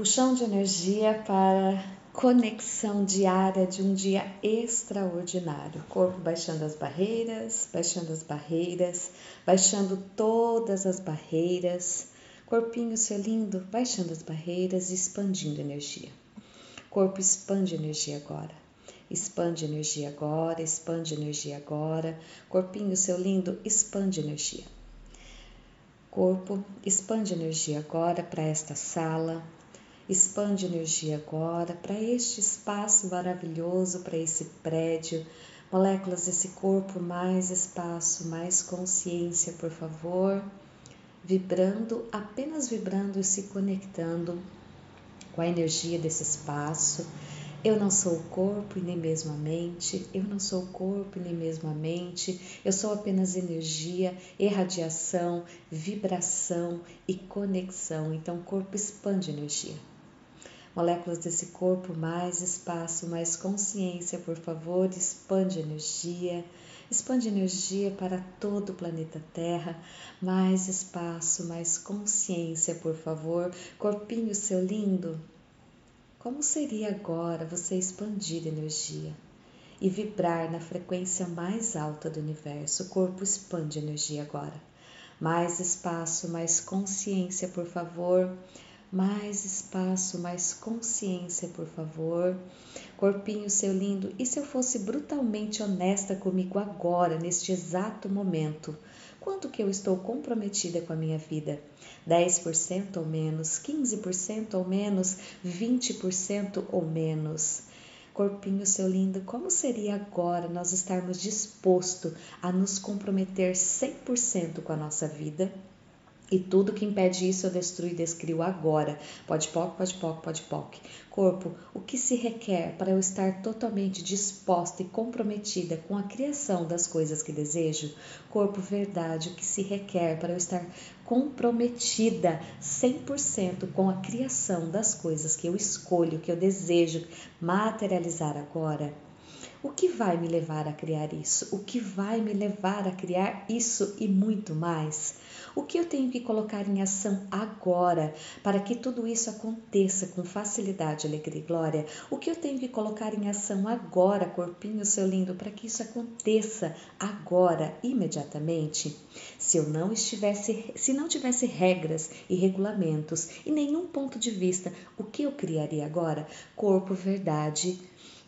puxão de energia para conexão diária de um dia extraordinário. Corpo baixando as barreiras, baixando as barreiras, baixando todas as barreiras. Corpinho seu lindo, baixando as barreiras e expandindo energia. Corpo expande energia agora. Expande energia agora, expande energia agora. Corpinho seu lindo, expande energia. Corpo, expande energia agora para esta sala, Expande energia agora para este espaço maravilhoso, para esse prédio. Moléculas desse corpo, mais espaço, mais consciência, por favor. Vibrando, apenas vibrando e se conectando com a energia desse espaço. Eu não sou o corpo e nem mesmo a mente, eu não sou o corpo e nem mesmo a mente, eu sou apenas energia, irradiação, vibração e conexão. Então, o corpo expande energia moléculas desse corpo, mais espaço, mais consciência, por favor, expande energia, expande energia para todo o planeta Terra, mais espaço, mais consciência, por favor, corpinho seu lindo. Como seria agora você expandir energia e vibrar na frequência mais alta do universo? O corpo expande energia agora. Mais espaço, mais consciência, por favor mais espaço, mais consciência, por favor. Corpinho seu lindo, e se eu fosse brutalmente honesta comigo agora, neste exato momento? Quanto que eu estou comprometida com a minha vida? 10% ou menos, 15% ou menos, 20% ou menos? Corpinho seu lindo, como seria agora nós estarmos disposto a nos comprometer 100% com a nossa vida? E tudo que impede isso eu destruo e descrio agora. Pode poc, pode poc, pode poc. Corpo, o que se requer para eu estar totalmente disposta e comprometida com a criação das coisas que desejo? Corpo, verdade, o que se requer para eu estar comprometida 100% com a criação das coisas que eu escolho, que eu desejo materializar agora? O que vai me levar a criar isso? O que vai me levar a criar isso e muito mais? O que eu tenho que colocar em ação agora para que tudo isso aconteça com facilidade, alegria e glória? O que eu tenho que colocar em ação agora, corpinho seu lindo, para que isso aconteça agora, imediatamente? Se eu não estivesse, se não tivesse regras e regulamentos e nenhum ponto de vista, o que eu criaria agora? Corpo, verdade,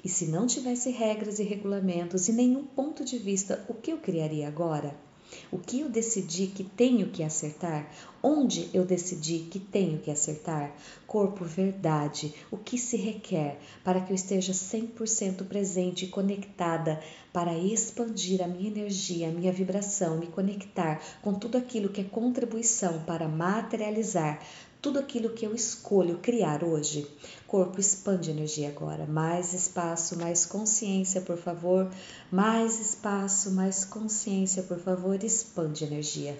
e se não tivesse regras e regulamentos e nenhum ponto de vista, o que eu criaria agora? O que eu decidi que tenho que acertar? Onde eu decidi que tenho que acertar? Corpo, verdade. O que se requer para que eu esteja 100% presente e conectada para expandir a minha energia, a minha vibração, me conectar com tudo aquilo que é contribuição para materializar tudo aquilo que eu escolho criar hoje. Corpo, expande energia agora. Mais espaço, mais consciência, por favor. Mais espaço, mais consciência, por favor. Expande energia.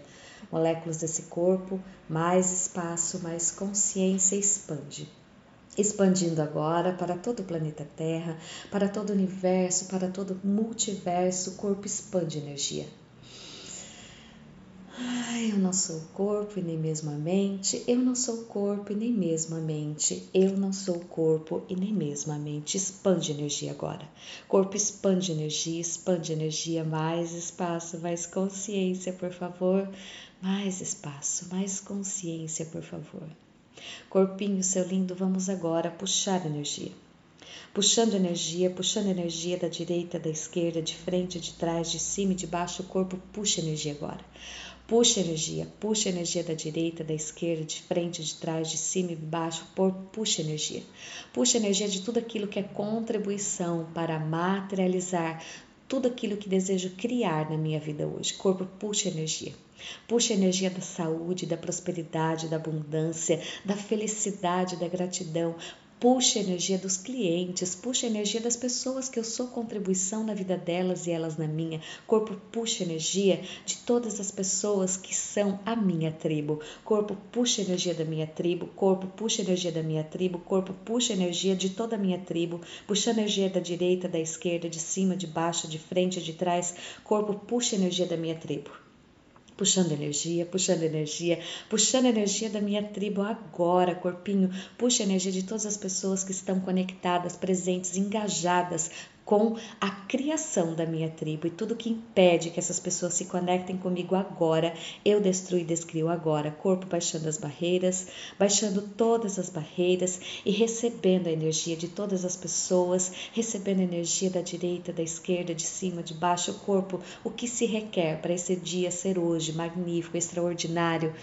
Moléculas desse corpo, mais espaço, mais consciência, expande expandindo agora para todo o planeta Terra, para todo o universo, para todo o multiverso, o corpo expande energia. Eu não sou o corpo e nem mesmo a mente, eu não sou o corpo e nem mesmo a mente, eu não sou o corpo e nem mesmo a mente. Expande energia agora. Corpo expande energia, expande energia, mais espaço, mais consciência, por favor. Mais espaço, mais consciência, por favor. Corpinho, seu lindo, vamos agora puxar energia puxando energia, puxando energia da direita, da esquerda, de frente, de trás, de cima e de baixo. O corpo puxa energia agora. Puxa energia, puxa energia da direita, da esquerda, de frente, de trás, de cima e baixo, puxa energia. Puxa energia de tudo aquilo que é contribuição para materializar tudo aquilo que desejo criar na minha vida hoje. Corpo, puxa energia. Puxa energia da saúde, da prosperidade, da abundância, da felicidade, da gratidão puxa a energia dos clientes, puxa a energia das pessoas que eu sou contribuição na vida delas e elas na minha. Corpo puxa energia de todas as pessoas que são a minha tribo. Corpo puxa energia da minha tribo, corpo puxa energia da minha tribo, corpo puxa energia de toda a minha tribo, puxa energia da direita, da esquerda, de cima, de baixo, de frente, de trás. Corpo puxa energia da minha tribo puxando energia, puxando energia, puxando energia da minha tribo agora, corpinho, puxa energia de todas as pessoas que estão conectadas, presentes, engajadas com a criação da minha tribo e tudo que impede que essas pessoas se conectem comigo agora, eu destruo e descrio agora, corpo baixando as barreiras, baixando todas as barreiras e recebendo a energia de todas as pessoas, recebendo a energia da direita, da esquerda, de cima, de baixo, o corpo, o que se requer para esse dia ser hoje magnífico, extraordinário,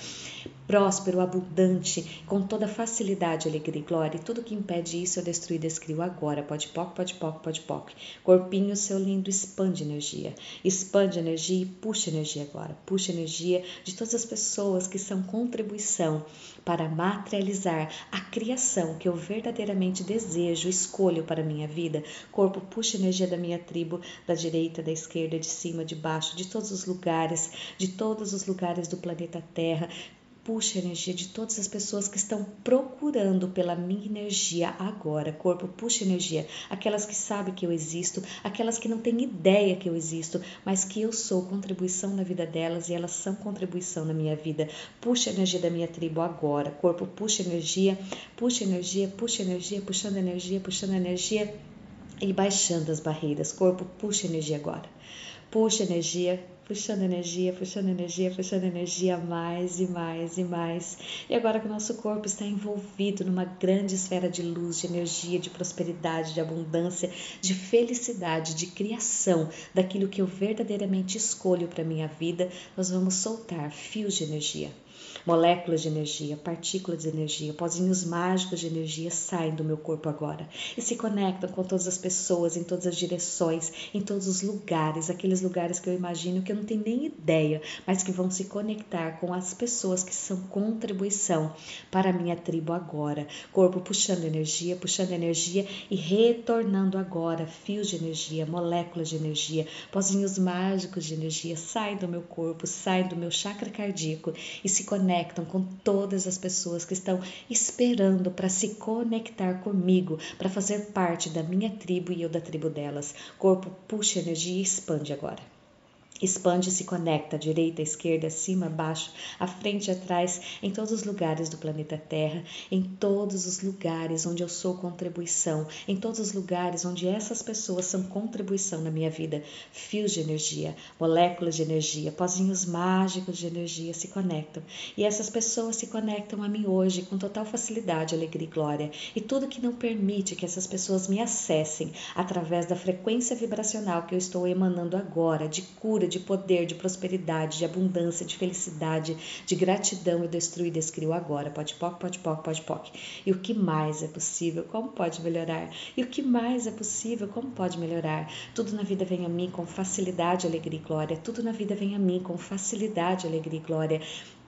próspero, abundante, com toda facilidade, alegria e glória. E tudo que impede isso eu destruo e descrio agora. Pode poc, pode poc, pode poc. Corpinho seu lindo, expande energia. Expande energia e puxa energia agora. Puxa energia de todas as pessoas que são contribuição para materializar a criação que eu verdadeiramente desejo, escolho para a minha vida. Corpo, puxa energia da minha tribo, da direita, da esquerda, de cima, de baixo, de todos os lugares, de todos os lugares do planeta Terra puxa a energia de todas as pessoas que estão procurando pela minha energia agora. Corpo, puxa energia. Aquelas que sabem que eu existo, aquelas que não têm ideia que eu existo, mas que eu sou contribuição na vida delas e elas são contribuição na minha vida. Puxa a energia da minha tribo agora. Corpo, puxa energia, puxa energia, puxa energia, puxando energia, puxando energia e baixando as barreiras. Corpo, puxa energia agora. Puxa energia, puxando energia, puxando energia, puxando energia mais e mais e mais. E agora que o nosso corpo está envolvido numa grande esfera de luz, de energia, de prosperidade, de abundância, de felicidade, de criação, daquilo que eu verdadeiramente escolho para minha vida, nós vamos soltar fios de energia Moléculas de energia, partículas de energia, pozinhos mágicos de energia saem do meu corpo agora e se conectam com todas as pessoas em todas as direções, em todos os lugares, aqueles lugares que eu imagino que eu não tenho nem ideia, mas que vão se conectar com as pessoas que são contribuição para a minha tribo agora. Corpo puxando energia, puxando energia e retornando agora fios de energia, moléculas de energia, pozinhos mágicos de energia saem do meu corpo, saem do meu chakra cardíaco e se conectam com todas as pessoas que estão esperando para se conectar comigo, para fazer parte da minha tribo e eu da tribo delas. Corpo puxa energia e expande agora. Expande se conecta direita, esquerda, acima, abaixo, à frente atrás, em todos os lugares do planeta Terra, em todos os lugares onde eu sou contribuição, em todos os lugares onde essas pessoas são contribuição na minha vida. Fios de energia, moléculas de energia, pozinhos mágicos de energia se conectam. E essas pessoas se conectam a mim hoje com total facilidade, alegria e glória. E tudo que não permite que essas pessoas me acessem através da frequência vibracional que eu estou emanando agora, de cura, de poder, de prosperidade, de abundância, de felicidade, de gratidão, eu e descrio agora. Pode poc, pode poc, pode poc. E o que mais é possível? Como pode melhorar? E o que mais é possível? Como pode melhorar? Tudo na vida vem a mim com facilidade, alegria e glória. Tudo na vida vem a mim com facilidade, alegria e glória.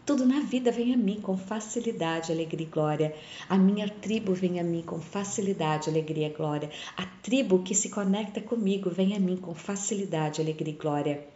Tudo na vida vem a mim com facilidade, alegria e glória. A minha tribo vem a mim com facilidade, alegria e glória. A tribo que se conecta comigo vem a mim com facilidade, alegria e glória.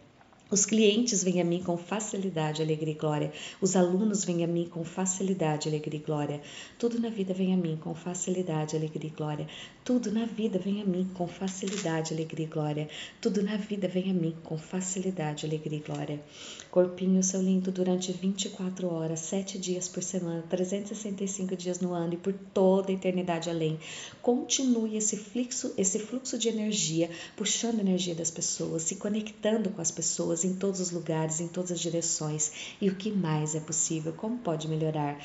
Os clientes vêm a mim com facilidade, alegria e glória. Os alunos vêm a mim com facilidade, alegria e glória. Tudo na vida vem a mim com facilidade, alegria e glória. Tudo na vida vem a mim com facilidade, alegria e glória. Tudo na vida vem a mim com facilidade, alegria e glória. Corpinho seu lindo durante 24 horas, 7 dias por semana, 365 dias no ano e por toda a eternidade além. Continue esse fluxo, esse fluxo de energia, puxando a energia das pessoas, se conectando com as pessoas pessoas em todos os lugares, em todas as direções. E o que mais é possível? Como pode melhorar?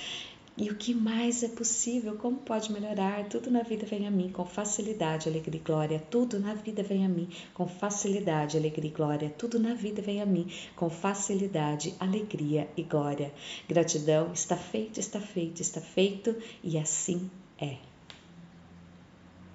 E o que mais é possível? Como pode melhorar? Tudo na vida vem a mim com facilidade, alegria e glória. Tudo na vida vem a mim com facilidade, alegria e glória. Tudo na vida vem a mim com facilidade, alegria e glória. Gratidão, está feito, está feito, está feito e assim é.